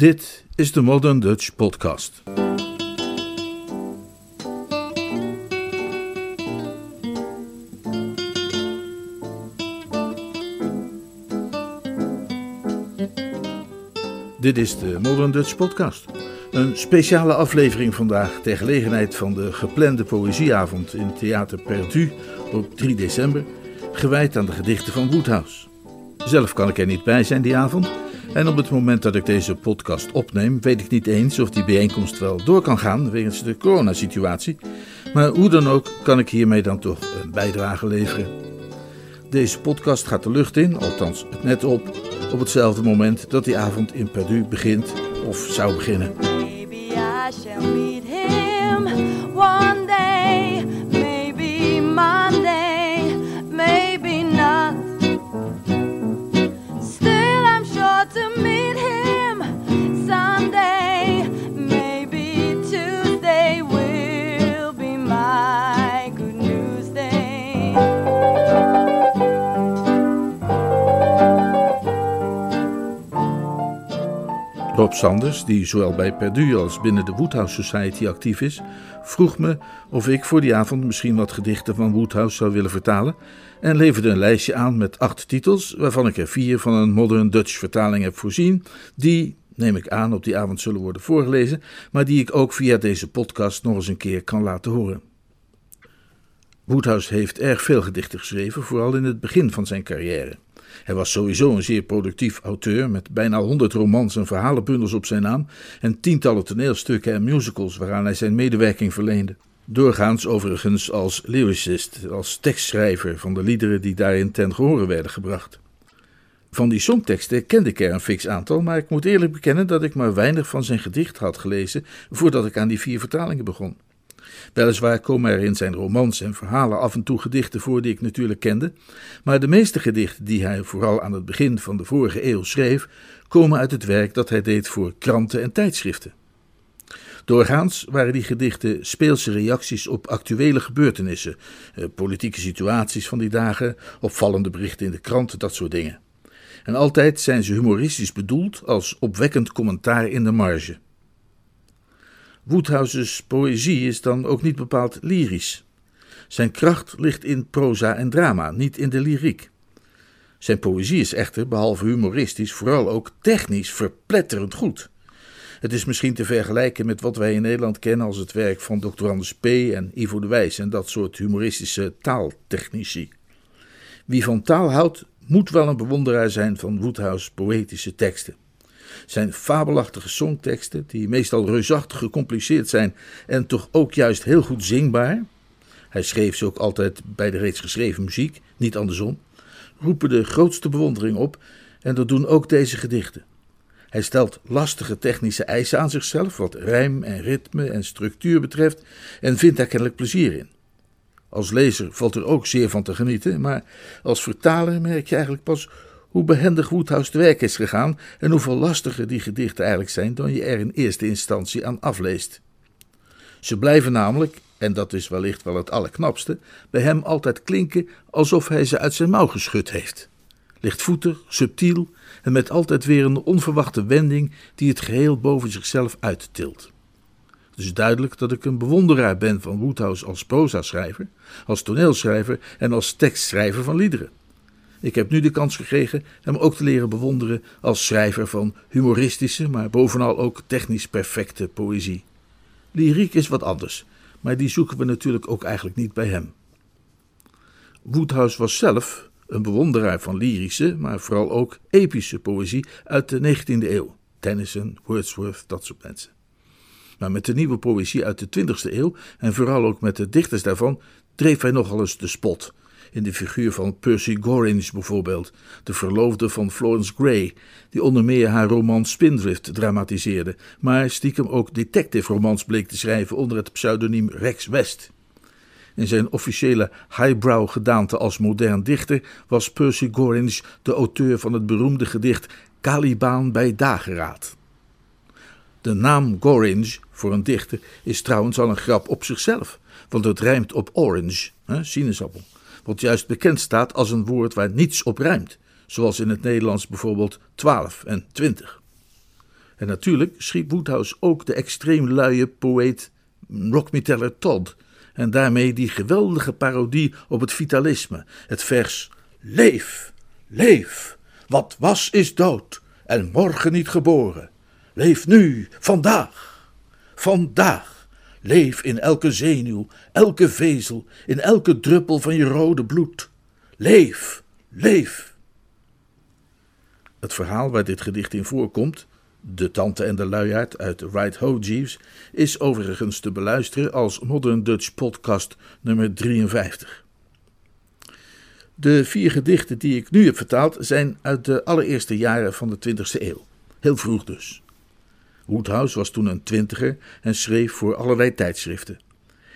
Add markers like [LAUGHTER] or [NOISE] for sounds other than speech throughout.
Dit is de Modern Dutch Podcast. Dit is de Modern Dutch Podcast. Een speciale aflevering vandaag ter gelegenheid van de geplande poëzieavond in Theater Perdu op 3 december, gewijd aan de gedichten van Woodhouse. Zelf kan ik er niet bij zijn die avond. En op het moment dat ik deze podcast opneem, weet ik niet eens of die bijeenkomst wel door kan gaan wegens de coronasituatie. Maar hoe dan ook kan ik hiermee dan toch een bijdrage leveren. Deze podcast gaat de lucht in, althans het net op, op hetzelfde moment dat die avond in Perdu begint of zou beginnen. Maybe shall Rob Sanders, die zowel bij Perdu als binnen de Woodhouse Society actief is, vroeg me of ik voor die avond misschien wat gedichten van Woodhouse zou willen vertalen en leverde een lijstje aan met acht titels, waarvan ik er vier van een Modern Dutch vertaling heb voorzien, die, neem ik aan, op die avond zullen worden voorgelezen, maar die ik ook via deze podcast nog eens een keer kan laten horen. Woodhouse heeft erg veel gedichten geschreven, vooral in het begin van zijn carrière. Hij was sowieso een zeer productief auteur met bijna 100 romans en verhalenbundels op zijn naam en tientallen toneelstukken en musicals waaraan hij zijn medewerking verleende. Doorgaans overigens als lyricist, als tekstschrijver van de liederen die daarin ten gehore werden gebracht. Van die songteksten kende ik er een fix aantal, maar ik moet eerlijk bekennen dat ik maar weinig van zijn gedicht had gelezen voordat ik aan die vier vertalingen begon. Weliswaar komen er in zijn romans en verhalen af en toe gedichten voor die ik natuurlijk kende, maar de meeste gedichten die hij vooral aan het begin van de vorige eeuw schreef, komen uit het werk dat hij deed voor kranten en tijdschriften. Doorgaans waren die gedichten speelse reacties op actuele gebeurtenissen, eh, politieke situaties van die dagen, opvallende berichten in de kranten, dat soort dingen. En altijd zijn ze humoristisch bedoeld als opwekkend commentaar in de marge. Woodhouse's poëzie is dan ook niet bepaald lyrisch. Zijn kracht ligt in proza en drama, niet in de lyriek. Zijn poëzie is echter, behalve humoristisch, vooral ook technisch verpletterend goed. Het is misschien te vergelijken met wat wij in Nederland kennen als het werk van Dr. Anders P. en Ivo de Wijs en dat soort humoristische taaltechnici. Wie van taal houdt, moet wel een bewonderaar zijn van Woodhouse's poëtische teksten. Zijn fabelachtige songteksten, die meestal reusachtig gecompliceerd zijn en toch ook juist heel goed zingbaar. Hij schreef ze ook altijd bij de reeds geschreven muziek, niet andersom. Roepen de grootste bewondering op en dat doen ook deze gedichten. Hij stelt lastige technische eisen aan zichzelf, wat rijm en ritme en structuur betreft, en vindt daar kennelijk plezier in. Als lezer valt er ook zeer van te genieten, maar als vertaler merk je eigenlijk pas hoe behendig Woodhouse te werk is gegaan en hoeveel lastiger die gedichten eigenlijk zijn dan je er in eerste instantie aan afleest. Ze blijven namelijk, en dat is wellicht wel het allerknapste, bij hem altijd klinken alsof hij ze uit zijn mouw geschud heeft. Lichtvoetig, subtiel en met altijd weer een onverwachte wending die het geheel boven zichzelf uittilt. Het is duidelijk dat ik een bewonderaar ben van Woodhouse als proza-schrijver, als toneelschrijver en als tekstschrijver van liederen. Ik heb nu de kans gekregen hem ook te leren bewonderen als schrijver van humoristische, maar bovenal ook technisch perfecte poëzie. Lyriek is wat anders, maar die zoeken we natuurlijk ook eigenlijk niet bij hem. Woodhouse was zelf een bewonderaar van lyrische, maar vooral ook epische poëzie uit de 19e eeuw. Tennyson, Wordsworth, dat soort mensen. Maar met de nieuwe poëzie uit de 20e eeuw, en vooral ook met de dichters daarvan, dreef hij nogal eens de spot in de figuur van Percy Gorringe bijvoorbeeld, de verloofde van Florence Gray, die onder meer haar roman Spindrift dramatiseerde, maar stiekem ook detective-romans bleek te schrijven onder het pseudoniem Rex West. In zijn officiële highbrow gedaante als modern dichter was Percy Gorringe de auteur van het beroemde gedicht Caliban bij dageraad. De naam Gorringe voor een dichter is trouwens al een grap op zichzelf, want het rijmt op orange, hè, sinaasappel wat juist bekend staat als een woord waar niets op rijmt, zoals in het Nederlands bijvoorbeeld 12 en 20. En natuurlijk schreef Woodhouse ook de extreem luie poëet Rockmeteller Todd. En daarmee die geweldige parodie op het vitalisme. Het vers Leef, leef, wat was is dood en morgen niet geboren. Leef nu, vandaag, vandaag. Leef in elke zenuw, elke vezel, in elke druppel van je rode bloed. Leef, leef. Het verhaal waar dit gedicht in voorkomt, De Tante en de Luiaard uit Right Ho Jeeves, is overigens te beluisteren als Modern Dutch Podcast nummer 53. De vier gedichten die ik nu heb vertaald zijn uit de allereerste jaren van de 20e eeuw. Heel vroeg dus. Woodhouse was toen een twintiger en schreef voor allerlei tijdschriften.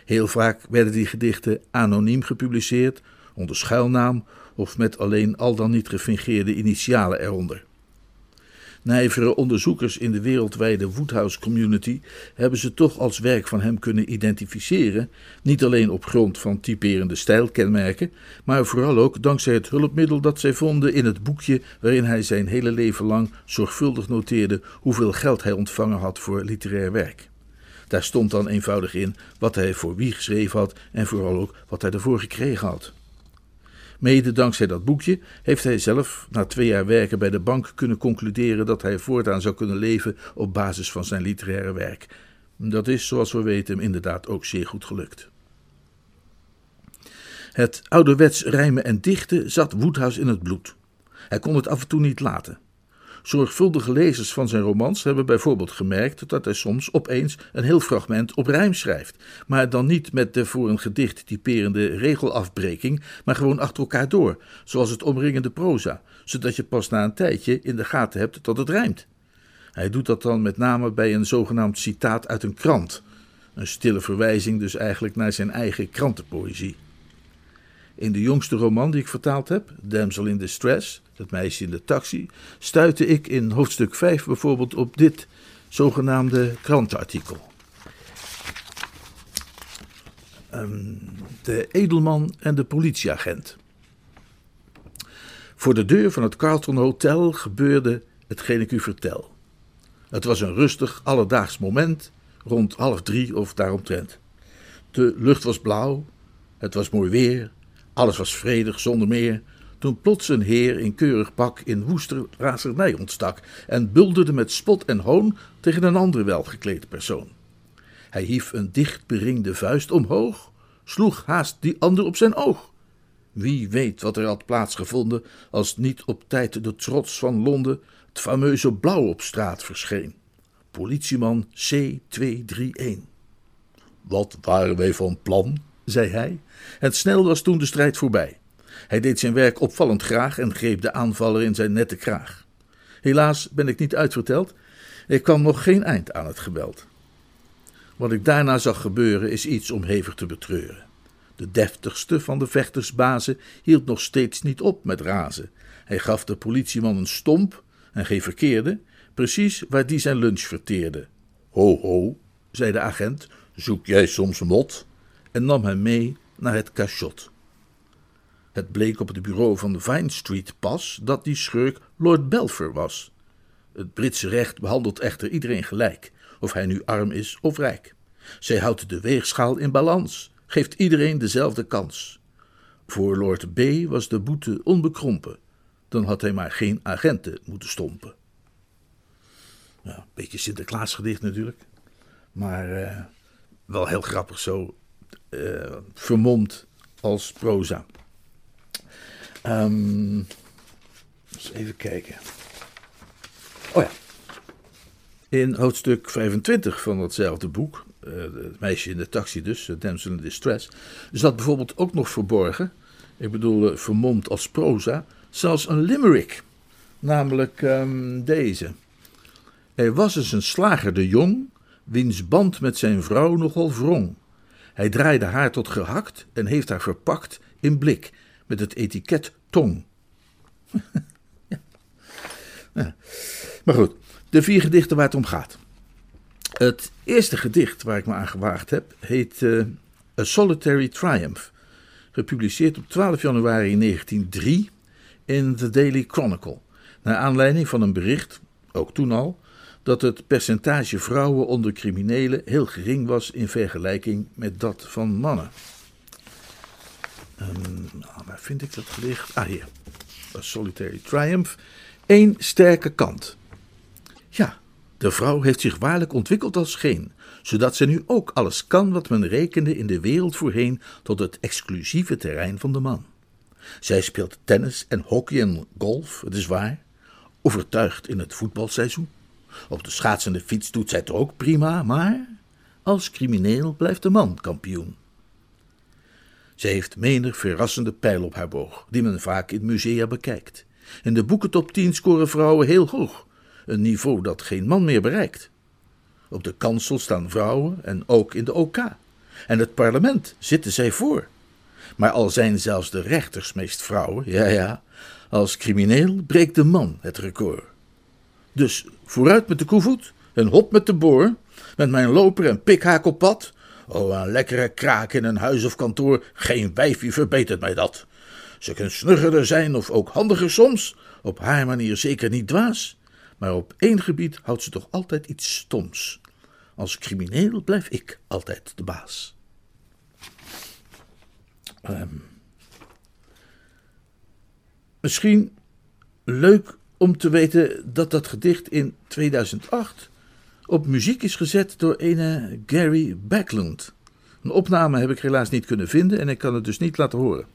Heel vaak werden die gedichten anoniem gepubliceerd, onder schuilnaam of met alleen al dan niet gefingeerde initialen eronder. Nijvere onderzoekers in de wereldwijde Woodhouse community hebben ze toch als werk van hem kunnen identificeren, niet alleen op grond van typerende stijlkenmerken, maar vooral ook dankzij het hulpmiddel dat zij vonden in het boekje waarin hij zijn hele leven lang zorgvuldig noteerde hoeveel geld hij ontvangen had voor literair werk. Daar stond dan eenvoudig in wat hij voor wie geschreven had en vooral ook wat hij ervoor gekregen had. Mede dankzij dat boekje heeft hij zelf na twee jaar werken bij de bank kunnen concluderen dat hij voortaan zou kunnen leven op basis van zijn literaire werk. Dat is, zoals we weten, hem inderdaad ook zeer goed gelukt. Het ouderwets rijmen en dichten zat Woodhouse in het bloed. Hij kon het af en toe niet laten. Zorgvuldige lezers van zijn romans hebben bijvoorbeeld gemerkt dat hij soms opeens een heel fragment op rijm schrijft, maar dan niet met de voor een gedicht typerende regelafbreking, maar gewoon achter elkaar door, zoals het omringende proza, zodat je pas na een tijdje in de gaten hebt dat het rijmt. Hij doet dat dan met name bij een zogenaamd citaat uit een krant, een stille verwijzing dus eigenlijk naar zijn eigen krantenpoëzie. In de jongste roman die ik vertaald heb, Damsel in Distress, het meisje in de taxi, stuitte ik in hoofdstuk 5 bijvoorbeeld op dit zogenaamde krantenartikel. Um, de edelman en de politieagent. Voor de deur van het Carlton Hotel gebeurde hetgeen ik u vertel. Het was een rustig, alledaags moment, rond half drie of daaromtrent. De lucht was blauw, het was mooi weer, alles was vredig zonder meer, toen plots een heer in keurig pak in woeste razernij ontstak en bulderde met spot en hoon tegen een andere welgekleed persoon. Hij hief een dicht beringde vuist omhoog, sloeg haast die ander op zijn oog. Wie weet wat er had plaatsgevonden als niet op tijd de trots van Londen het fameuze blauw op straat verscheen. Politieman C231. Wat waren wij van plan? zei hij. Het snel was toen de strijd voorbij. Hij deed zijn werk opvallend graag en greep de aanvaller in zijn nette kraag. Helaas ben ik niet uitverteld. Ik kwam nog geen eind aan het geweld. Wat ik daarna zag gebeuren is iets om hevig te betreuren. De deftigste van de vechtersbazen hield nog steeds niet op met razen. Hij gaf de politieman een stomp, en geen verkeerde, precies waar die zijn lunch verteerde. Ho, ho, zei de agent, zoek jij soms mot? En nam hem mee naar het cachot. Het bleek op het bureau van de Vine Street pas dat die schurk Lord Belfer was. Het Britse recht behandelt echter iedereen gelijk, of hij nu arm is of rijk. Zij houdt de weegschaal in balans, geeft iedereen dezelfde kans. Voor Lord B was de boete onbekrompen, dan had hij maar geen agenten moeten stompen. Nou, een beetje Sinterklaasgedicht natuurlijk, maar uh, wel heel grappig zo uh, vermomd als proza. Um, eens even kijken. Oh ja. In hoofdstuk 25 van datzelfde boek, uh, het meisje in de taxi dus, uh, Damsel in Distress, zat bijvoorbeeld ook nog verborgen, ik bedoel uh, vermomd als proza, zelfs een limerick. Namelijk um, deze. Er was eens een slager de jong, wiens band met zijn vrouw nogal wrong. Hij draaide haar tot gehakt en heeft haar verpakt in blik met het etiket tong. [LAUGHS] ja. Maar goed, de vier gedichten waar het om gaat. Het eerste gedicht waar ik me aan gewaagd heb heet uh, A Solitary Triumph, gepubliceerd op 12 januari 1903 in The Daily Chronicle, naar aanleiding van een bericht, ook toen al, dat het percentage vrouwen onder criminelen heel gering was in vergelijking met dat van mannen. Um, waar vind ik dat gedicht? Ah, hier. A Solitary Triumph. Eén sterke kant. Ja, de vrouw heeft zich waarlijk ontwikkeld als geen, zodat ze nu ook alles kan wat men rekende in de wereld voorheen tot het exclusieve terrein van de man. Zij speelt tennis en hockey en golf, het is waar, overtuigd in het voetbalseizoen. Op de schaatsende fiets doet zij het ook prima, maar als crimineel blijft de man kampioen. Zij heeft menig verrassende pijl op haar boog, die men vaak in musea bekijkt. In de boekentop 10 scoren vrouwen heel hoog, een niveau dat geen man meer bereikt. Op de kansel staan vrouwen en ook in de OK. En het parlement zitten zij voor. Maar al zijn zelfs de rechters meest vrouwen, ja ja, als crimineel breekt de man het record. Dus vooruit met de koevoet en hop met de boor, met mijn loper en pikhaak op pad. Oh, een lekkere kraak in een huis of kantoor, geen wijfje verbetert mij dat. Ze kan snuggerder zijn of ook handiger soms, op haar manier zeker niet dwaas, maar op één gebied houdt ze toch altijd iets stoms. Als crimineel blijf ik altijd de baas. Um, misschien leuk om te weten dat dat gedicht in 2008 op muziek is gezet door ene Gary Backlund. Een opname heb ik helaas niet kunnen vinden en ik kan het dus niet laten horen.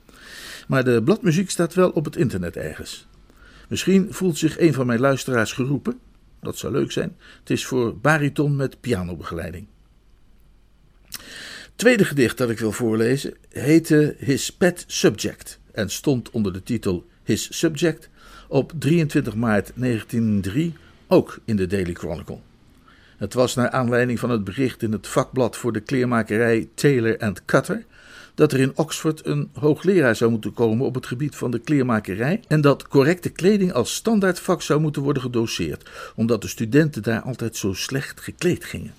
Maar de bladmuziek staat wel op het internet ergens. Misschien voelt zich een van mijn luisteraars geroepen. Dat zou leuk zijn. Het is voor bariton met pianobegeleiding. Tweede gedicht dat ik wil voorlezen heette His Pet Subject en stond onder de titel His Subject op 23 maart 1903 ook in de Daily Chronicle. Het was naar aanleiding van het bericht in het vakblad voor de kleermakerij Taylor Cutter dat er in Oxford een hoogleraar zou moeten komen op het gebied van de kleermakerij en dat correcte kleding als standaardvak zou moeten worden gedoseerd, omdat de studenten daar altijd zo slecht gekleed gingen.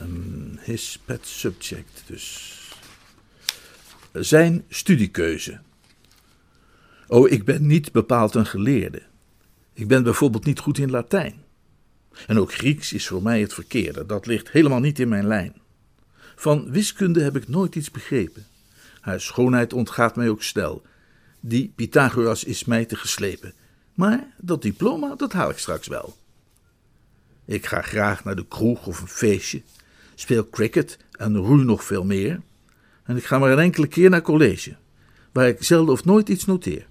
Um, his pet subject, dus. Zijn studiekeuze. Oh, ik ben niet bepaald een geleerde. Ik ben bijvoorbeeld niet goed in Latijn. En ook Grieks is voor mij het verkeerde, dat ligt helemaal niet in mijn lijn. Van wiskunde heb ik nooit iets begrepen. Haar schoonheid ontgaat mij ook snel. Die Pythagoras is mij te geslepen. Maar dat diploma, dat haal ik straks wel. Ik ga graag naar de kroeg of een feestje, speel cricket en roei nog veel meer. En ik ga maar een enkele keer naar college, waar ik zelden of nooit iets noteer.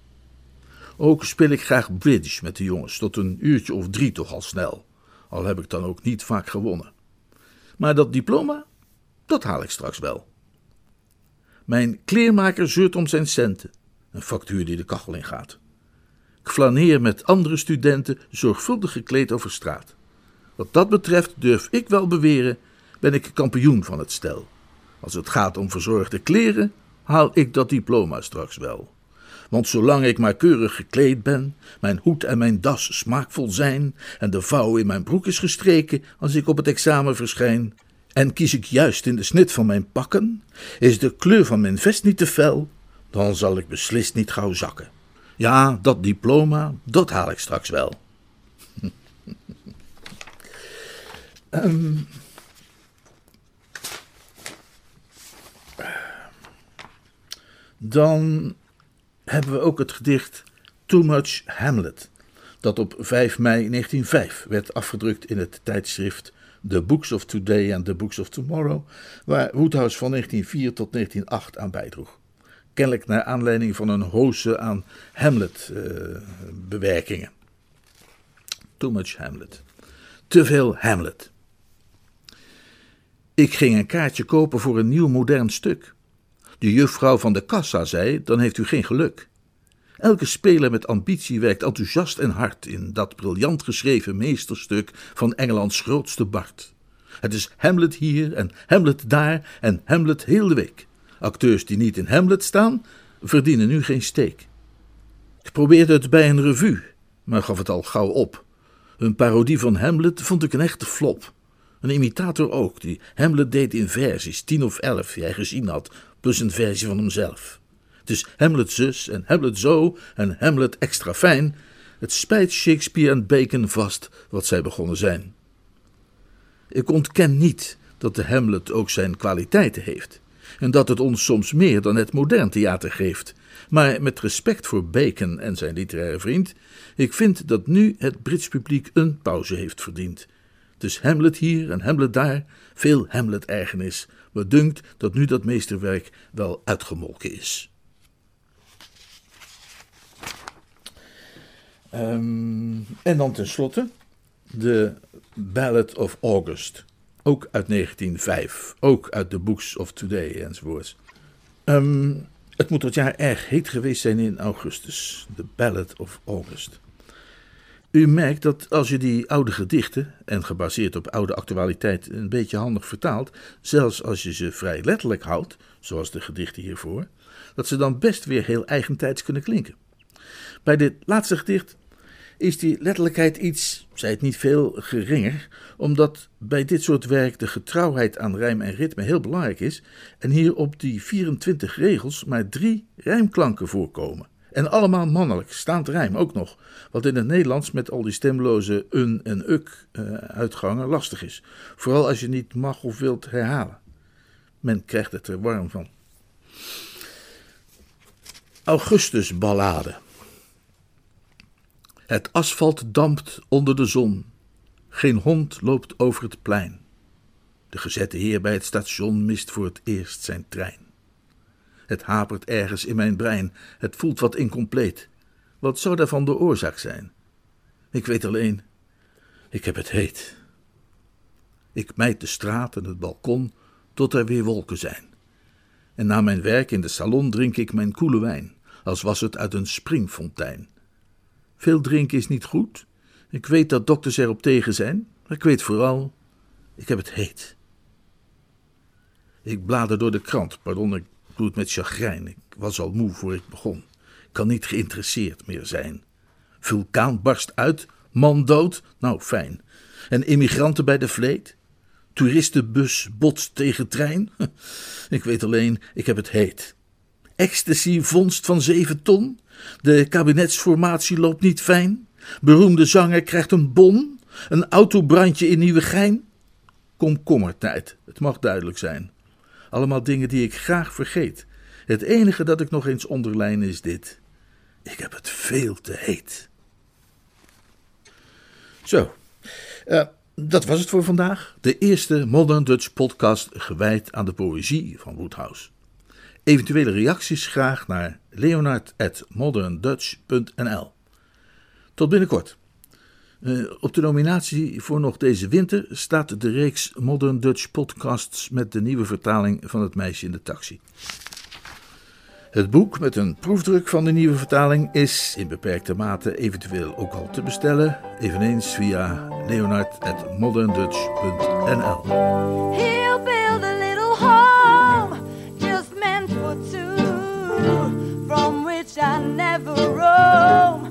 Ook speel ik graag bridge met de jongens, tot een uurtje of drie toch al snel, al heb ik dan ook niet vaak gewonnen. Maar dat diploma, dat haal ik straks wel. Mijn kleermaker zeurt om zijn centen, een factuur die de kachel in gaat. Ik flaneer met andere studenten zorgvuldig gekleed over straat. Wat dat betreft durf ik wel beweren, ben ik kampioen van het stel. Als het gaat om verzorgde kleren, haal ik dat diploma straks wel. Want zolang ik maar keurig gekleed ben, mijn hoed en mijn das smaakvol zijn en de vouw in mijn broek is gestreken als ik op het examen verschijn, en kies ik juist in de snit van mijn pakken, is de kleur van mijn vest niet te fel, dan zal ik beslist niet gauw zakken. Ja, dat diploma, dat haal ik straks wel. um, [LAUGHS] dan hebben we ook het gedicht Too Much Hamlet, dat op 5 mei 1905 werd afgedrukt in het tijdschrift The Books of Today and The Books of Tomorrow, waar Woodhouse van 1904 tot 1908 aan bijdroeg. Kennelijk naar aanleiding van een hoze aan Hamlet-bewerkingen. Uh, Too much Hamlet. Te veel Hamlet. Ik ging een kaartje kopen voor een nieuw modern stuk. De juffrouw van de kassa zei: Dan heeft u geen geluk. Elke speler met ambitie werkt enthousiast en hard in dat briljant geschreven meesterstuk van Engelands grootste Bart. Het is Hamlet hier en Hamlet daar en Hamlet heel de week. Acteurs die niet in Hamlet staan, verdienen nu geen steek. Ik probeerde het bij een revue, maar gaf het al gauw op. Een parodie van Hamlet vond ik een echte flop. Een imitator ook, die Hamlet deed in versies, tien of elf, hij gezien had, plus een versie van hemzelf. Het is Hamlet zus en Hamlet zo en Hamlet extra fijn. Het spijt Shakespeare en Bacon vast wat zij begonnen zijn. Ik ontken niet dat de Hamlet ook zijn kwaliteiten heeft en dat het ons soms meer dan het modern theater geeft. Maar met respect voor Bacon en zijn literaire vriend, ik vind dat nu het Brits publiek een pauze heeft verdiend. Dus Hamlet hier en Hamlet daar, veel Hamlet-ergernis. Me dunkt dat nu dat meesterwerk wel uitgemolken is. Ehm, en dan tenslotte de Ballad of August. Ook uit 1905. Ook uit de Books of Today enzovoorts. Ehm, het moet dat jaar erg heet geweest zijn in augustus. The Ballad of August. U merkt dat als je die oude gedichten, en gebaseerd op oude actualiteit, een beetje handig vertaalt, zelfs als je ze vrij letterlijk houdt, zoals de gedichten hiervoor, dat ze dan best weer heel eigentijds kunnen klinken. Bij dit laatste gedicht is die letterlijkheid iets, zij het niet veel, geringer, omdat bij dit soort werk de getrouwheid aan rijm en ritme heel belangrijk is en hier op die 24 regels maar drie rijmklanken voorkomen. En allemaal mannelijk, staand rijm ook nog, wat in het Nederlands met al die stemloze un en uk uh, uitgangen lastig is, vooral als je niet mag of wilt herhalen. Men krijgt het er warm van. Augustusballade. Het asfalt dampt onder de zon. Geen hond loopt over het plein. De gezette heer bij het station mist voor het eerst zijn trein. Het hapert ergens in mijn brein, het voelt wat incompleet. Wat zou daarvan de oorzaak zijn? Ik weet alleen, ik heb het heet. Ik mijt de straat en het balkon tot er weer wolken zijn. En na mijn werk in de salon drink ik mijn koele wijn, als was het uit een springfontein. Veel drinken is niet goed. Ik weet dat dokters erop tegen zijn, maar ik weet vooral, ik heb het heet. Ik blader door de krant, pardon, ik het met chagrijn. Ik was al moe voor ik begon. Kan niet geïnteresseerd meer zijn. Vulkaan barst uit, man dood, nou fijn. En immigranten bij de vleet? Toeristenbus botst tegen trein? [LAUGHS] Ik weet alleen, ik heb het heet. Ecstasy vondst van zeven ton? De kabinetsformatie loopt niet fijn? Beroemde zanger krijgt een bon? Een autobrandje in Nieuwegein? Komkommertijd, het mag duidelijk zijn. Allemaal dingen die ik graag vergeet. Het enige dat ik nog eens onderlijn is dit. Ik heb het veel te heet. Zo, uh, dat was het voor vandaag. De eerste Modern Dutch podcast gewijd aan de poëzie van Woodhouse. Eventuele reacties graag naar leonard.moderndutch.nl. Tot binnenkort. Uh, op de nominatie voor nog deze winter staat de reeks Modern Dutch podcasts met de nieuwe vertaling van Het meisje in de taxi. Het boek met een proefdruk van de nieuwe vertaling is in beperkte mate eventueel ook al te bestellen, eveneens via leonard.moderndutch.nl. He'll build a little home just meant for two, from which I never roam.